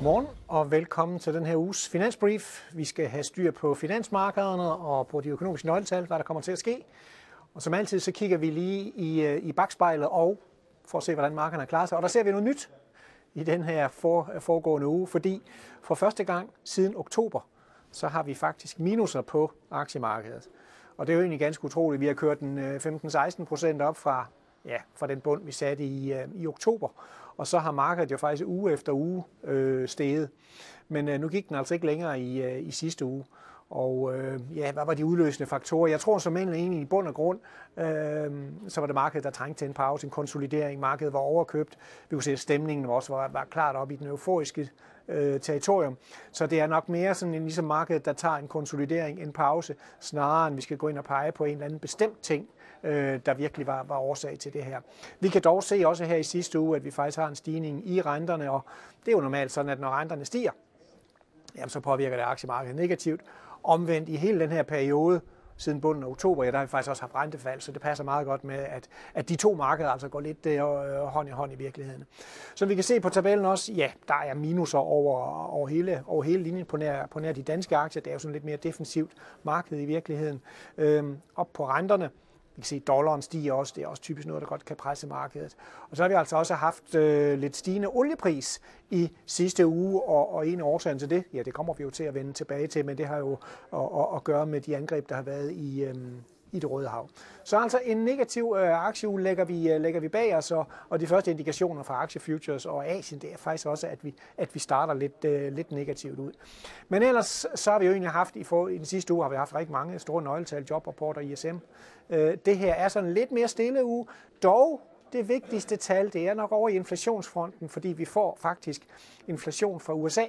Godmorgen og velkommen til den her uges finansbrief. Vi skal have styr på finansmarkederne og på de økonomiske nøgletal, hvad der kommer til at ske. Og som altid, så kigger vi lige i, øh, i bagspejlet og for at se, hvordan markederne klarer sig. Og der ser vi noget nyt i den her for, foregående uge, fordi for første gang siden oktober, så har vi faktisk minuser på aktiemarkedet. Og det er jo egentlig ganske utroligt. Vi har kørt den øh, 15-16 procent op fra, ja, fra den bund, vi satte i, øh, i oktober. Og så har markedet jo faktisk uge efter uge øh, steget. Men øh, nu gik den altså ikke længere i, øh, i sidste uge. Og øh, ja, hvad var de udløsende faktorer? Jeg tror som egentlig i bund og grund, øh, så var det markedet, der trængte til en pause, en konsolidering. Markedet var overkøbt. Vi kunne se, at stemningen også var, var klart op i den euforiske øh, territorium. Så det er nok mere sådan en ligesom marked, der tager en konsolidering, en pause, snarere end vi skal gå ind og pege på en eller anden bestemt ting, øh, der virkelig var, var årsag til det her. Vi kan dog se også her i sidste uge, at vi faktisk har en stigning i renterne, og det er jo normalt sådan, at når renterne stiger, jamen så påvirker det aktiemarkedet negativt. Omvendt i hele den her periode, siden bunden af oktober, ja, der har vi faktisk også haft rentefald, så det passer meget godt med, at, at de to markeder altså går lidt øh, hånd i hånd i virkeligheden. Som vi kan se på tabellen også, ja, der er minuser over, over, hele, over hele linjen på nær, på nær de danske aktier. Det er jo sådan lidt mere defensivt marked i virkeligheden. Øhm, op på renterne, vi kan se, at dollaren stiger også. Det er også typisk noget, der godt kan presse markedet. Og så har vi altså også haft øh, lidt stigende oliepris i sidste uge, og, og en af årsagen til det, ja, det kommer vi jo til at vende tilbage til, men det har jo at, at, at gøre med de angreb, der har været i, øh, i det Røde Hav. Så altså en negativ øh, aktieuge lægger vi, øh, lægger vi bag os, og, og de første indikationer fra aktiefutures og Asien, det er faktisk også, at vi, at vi starter lidt, øh, lidt negativt ud. Men ellers så har vi jo egentlig haft, i, for, i den sidste uge har vi haft rigtig mange store nøgletal, jobrapporter, ISM. Øh, det her er sådan lidt mere stille uge, dog det vigtigste tal, det er nok over i inflationsfronten, fordi vi får faktisk inflation fra USA.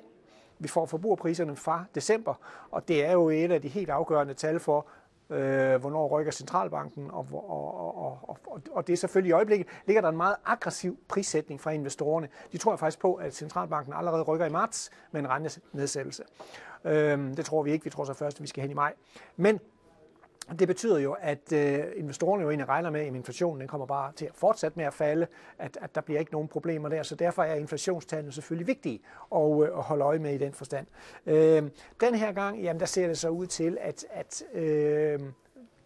Vi får forbrugerpriserne fra december, og det er jo et af de helt afgørende tal for, øh, hvornår rykker centralbanken, og, og, og, og, og det er selvfølgelig i øjeblikket, ligger der en meget aggressiv prissætning fra investorerne. De tror faktisk på, at centralbanken allerede rykker i marts med en rentenedsættelse. Øh, det tror vi ikke, vi tror så først, at vi skal hen i maj. Men det betyder jo, at øh, investorerne jo egentlig regner med, at inflationen den kommer bare til at fortsætte med at falde, at, at der bliver ikke nogen problemer der, så derfor er inflationstallene selvfølgelig vigtige at, øh, at holde øje med i den forstand. Øh, den her gang, jamen der ser det så ud til, at, at øh,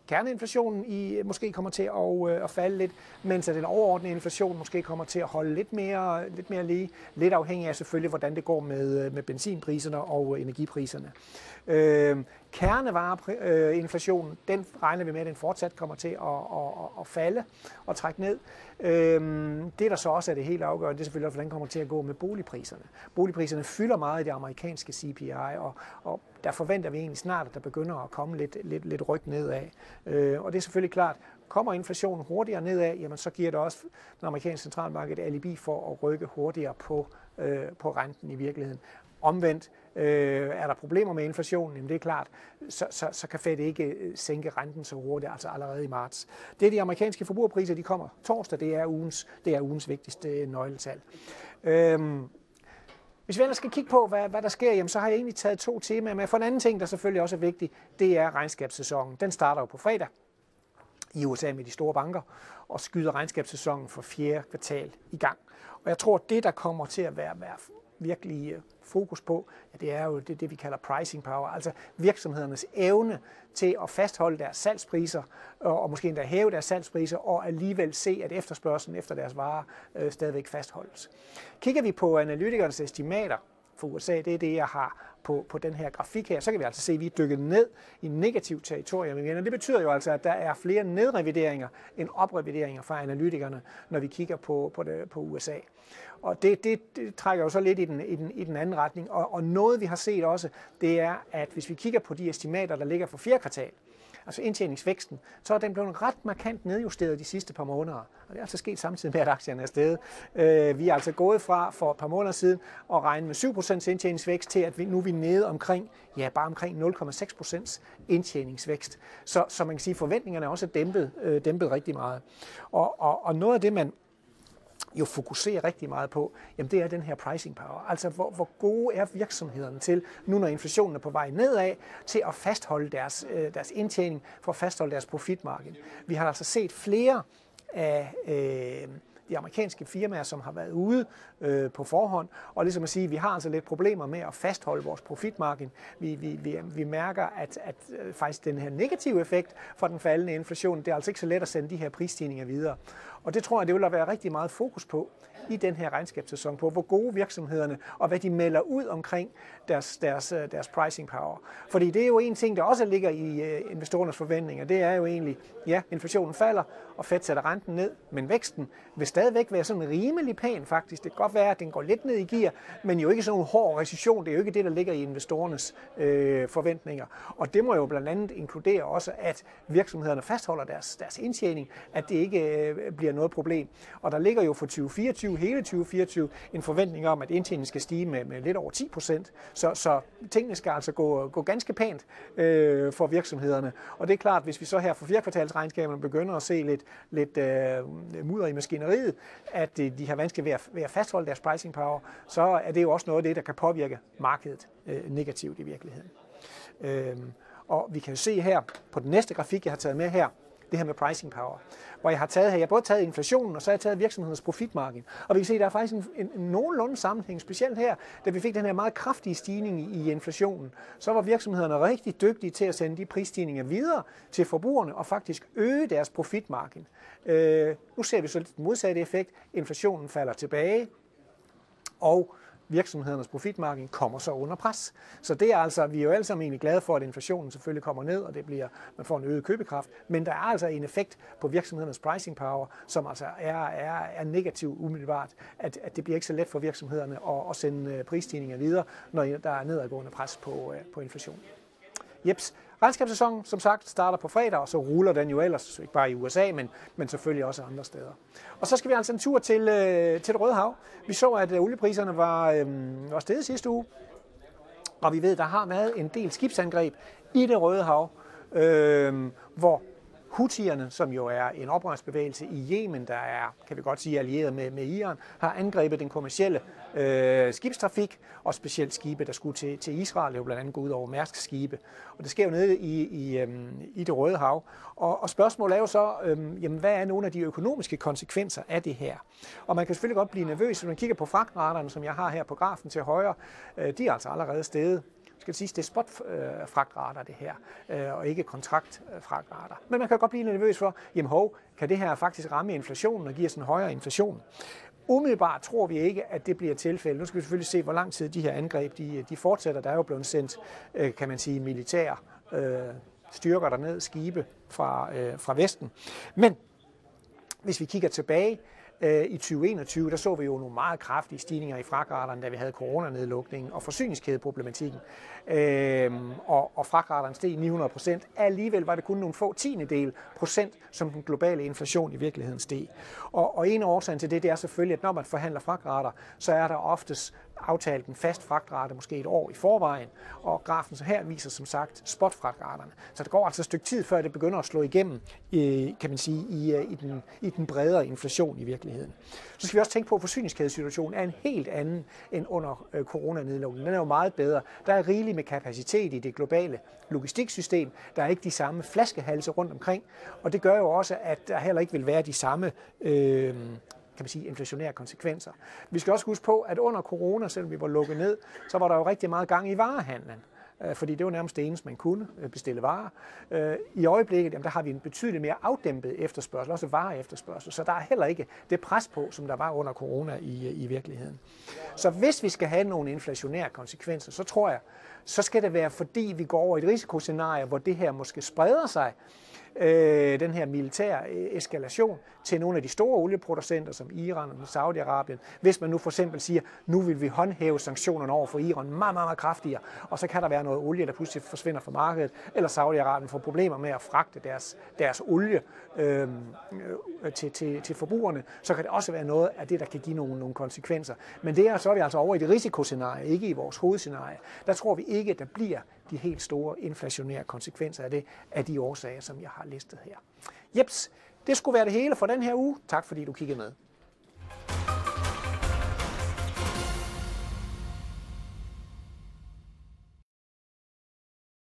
kerneinflationen i, måske kommer til at, øh, at falde lidt, mens at den overordnede inflation måske kommer til at holde lidt mere, lidt mere lige, lidt afhængig af selvfølgelig, hvordan det går med, øh, med benzinpriserne og øh, energipriserne. Øh, kernevareinflationen, den regner vi med, at den fortsat kommer til at, at, at falde og trække ned. Øhm, det, der så også er det helt afgørende, det er selvfølgelig, hvordan kommer til at gå med boligpriserne. Boligpriserne fylder meget i det amerikanske CPI, og, og der forventer vi egentlig snart, at der begynder at komme lidt, lidt, lidt ryg nedad. Øh, og det er selvfølgelig klart, kommer inflationen hurtigere nedad, jamen så giver det også den amerikanske centralbank et alibi for at rykke hurtigere på, øh, på renten i virkeligheden. Omvendt, øh, er der problemer med inflationen, jamen det er klart, så, så, så kan Fed ikke øh, sænke renten så hurtigt, altså allerede i marts. Det er de amerikanske forbrugerpriser, de kommer torsdag, det er ugens, det er ugens vigtigste øh, nøgletal. Øhm, hvis vi ellers skal kigge på, hvad, hvad der sker, jamen, så har jeg egentlig taget to temaer med. For en anden ting, der selvfølgelig også er vigtig, det er regnskabssæsonen. Den starter jo på fredag i USA med de store banker, og skyder regnskabssæsonen for fjerde kvartal i gang. Og jeg tror, det, der kommer til at være, være virkelig øh, fokus på, ja, det er jo det, det, vi kalder pricing power, altså virksomhedernes evne til at fastholde deres salgspriser, og, og måske endda hæve deres salgspriser, og alligevel se, at efterspørgselen efter deres varer øh, stadigvæk fastholdes. Kigger vi på analytikernes estimater for USA, det er det, jeg har på, på den her grafik her, så kan vi altså se, at vi er dykket ned i negativt territorium igen. Og det betyder jo altså, at der er flere nedrevideringer end oprevideringer fra analytikerne, når vi kigger på, på, det, på USA. Og det, det, det trækker jo så lidt i den, i den, i den anden retning. Og, og noget vi har set også, det er, at hvis vi kigger på de estimater, der ligger for fjerde kvartal, altså indtjeningsvæksten, så er den blevet ret markant nedjusteret de sidste par måneder. Og det er altså sket samtidig med, at aktierne er steget. Øh, vi er altså gået fra for et par måneder siden at regne med 7% indtjeningsvækst til, at vi, nu er vi nede omkring, ja, bare omkring 0,6% indtjeningsvækst. Så, så man kan sige, at forventningerne er også dæmpet, øh, dæmpet rigtig meget. Og, og, og noget af det, man jo fokuserer rigtig meget på, jamen det er den her pricing power. Altså hvor, hvor gode er virksomhederne til, nu når inflationen er på vej nedad, til at fastholde deres, øh, deres indtjening, for at fastholde deres profitmargin. Vi har altså set flere af, øh, de amerikanske firmaer, som har været ude øh, på forhånd, og ligesom at sige, at vi har altså lidt problemer med at fastholde vores profitmargin. Vi, vi, vi, vi mærker, at, at øh, faktisk den her negative effekt fra den faldende inflation, det er altså ikke så let at sende de her prisstigninger videre. Og det tror jeg, det vil der være rigtig meget fokus på i den her regnskabssæson på, hvor gode virksomhederne og hvad de melder ud omkring deres, deres, øh, deres pricing power. Fordi det er jo en ting, der også ligger i øh, investorernes forventninger. Det er jo egentlig, ja, inflationen falder, og Fed sætter renten ned, men væksten vil stadigvæk være sådan rimelig pæn faktisk. Det kan godt være, at den går lidt ned i gear, men jo ikke sådan en hård recession. Det er jo ikke det, der ligger i investorernes øh, forventninger. Og det må jo blandt andet inkludere også, at virksomhederne fastholder deres, deres indtjening, at det ikke øh, bliver noget problem. Og der ligger jo for 2024, hele 2024, en forventning om, at indtjeningen skal stige med, med lidt over 10 procent. Så, så tingene skal altså gå, gå ganske pænt øh, for virksomhederne. Og det er klart, hvis vi så her for fjerkvartalsregnskaberne begynder at se lidt, lidt øh, mudder i maskineriet, at øh, de har vanskeligt ved at, ved at fastholde deres pricing power, så er det jo også noget af det, der kan påvirke markedet øh, negativt i virkeligheden. Øh, og vi kan jo se her på den næste grafik, jeg har taget med her, det her med pricing power, hvor jeg har taget her, jeg har både taget inflationen, og så har jeg taget virksomhedens profitmargin. Og vi kan se, at der er faktisk en, en, en nogenlunde sammenhæng, specielt her, da vi fik den her meget kraftige stigning i, i inflationen, så var virksomhederne rigtig dygtige til at sende de prisstigninger videre til forbrugerne og faktisk øge deres profitmargin. Øh, nu ser vi så lidt modsatte effekt. Inflationen falder tilbage, og virksomhedernes profitmargin kommer så under pres. Så det er altså, vi er jo alle sammen egentlig glade for, at inflationen selvfølgelig kommer ned, og det bliver, man får en øget købekraft, men der er altså en effekt på virksomhedernes pricing power, som altså er, er, er negativ umiddelbart, at, at det bliver ikke så let for virksomhederne at, at sende øh, prisstigninger videre, når der er nedadgående pres på, øh, på inflation. Jeps, Regnskabssæsonen, som sagt, starter på fredag, og så ruller den jo ellers, ikke bare i USA, men, men selvfølgelig også andre steder. Og så skal vi altså en tur til, øh, til det Røde Hav. Vi så, at øh, oliepriserne var, øh, var steget sidste uge, og vi ved, at der har været en del skibsangreb i det Røde Hav, øh, hvor Houthierne, som jo er en oprørsbevægelse i Yemen, der er, kan vi godt sige, allieret med, med Iran, har angrebet den kommercielle øh, skibstrafik, og specielt skibe, der skulle til, til Israel, det er jo blandt andet gået ud over Mærsk skibe. Og det sker jo nede i, i, øh, i det Røde Hav. Og, og spørgsmålet er jo så, øh, jamen, hvad er nogle af de økonomiske konsekvenser af det her? Og man kan selvfølgelig godt blive nervøs, når man kigger på fragtraterne, som jeg har her på grafen til højre. Øh, de er altså allerede steget skal det sige, det er spot-fragtrater det her, øh, og ikke kontraktfragtrater. Men man kan godt blive nervøs for, jamen hov, kan det her faktisk ramme inflationen og give os en højere inflation? Umiddelbart tror vi ikke, at det bliver tilfældet. Nu skal vi selvfølgelig se, hvor lang tid de her angreb de, de fortsætter. Der er jo blevet sendt, øh, kan man sige, militære øh, styrker derned, skibe fra, øh, fra Vesten. Men hvis vi kigger tilbage, Øh, I 2021 der så vi jo nogle meget kraftige stigninger i fragraterne, da vi havde coronanedlukningen og forsyningskædeproblematikken. Øhm, og, og fragraterne steg 900 procent. Alligevel var det kun nogle få tiendedel procent, som den globale inflation i virkeligheden steg. Og, og en af årsagen til det, det er selvfølgelig, at når man forhandler fragrater, så er der oftest aftalt en fast fragtrate måske et år i forvejen, og grafen så her viser som sagt spotfragtraterne. Så det går altså et stykke tid, før det begynder at slå igennem, øh, kan man sige, i, øh, i, den, i den bredere inflation i virkeligheden. Så skal vi også tænke på, at forsyningskædesituationen er en helt anden end under øh, coronanedlukningen. Den er jo meget bedre. Der er rigeligt med kapacitet i det globale logistiksystem. Der er ikke de samme flaskehalse rundt omkring, og det gør jo også, at der heller ikke vil være de samme øh, kan man sige, inflationære konsekvenser. Vi skal også huske på, at under corona, selvom vi var lukket ned, så var der jo rigtig meget gang i varehandlen øh, fordi det var nærmest det eneste, man kunne øh, bestille varer. Øh, I øjeblikket, jamen, der har vi en betydeligt mere afdæmpet efterspørgsel, også vare efterspørgsel, så der er heller ikke det pres på, som der var under corona i, i virkeligheden. Så hvis vi skal have nogle inflationære konsekvenser, så tror jeg, så skal det være, fordi vi går over i et risikoscenarie, hvor det her måske spreder sig, øh, den her militære øh, eskalation til nogle af de store olieproducenter som Iran og Saudi-Arabien. Hvis man nu for eksempel siger, nu vil vi håndhæve sanktionerne over for Iran meget, meget, meget kraftigere, og så kan der være noget olie, der pludselig forsvinder fra markedet, eller Saudi-Arabien får problemer med at fragte deres, deres olie øhm, øh, til, til, til forbrugerne, så kan det også være noget af det, der kan give nogle, nogle konsekvenser. Men det er så er vi altså over i det risikoscenarie, ikke i vores hovedscenarie. Der tror vi ikke, at der bliver de helt store inflationære konsekvenser af det, af de årsager, som jeg har listet her. Jeps, det skulle være det hele for den her uge. Tak fordi du kiggede med.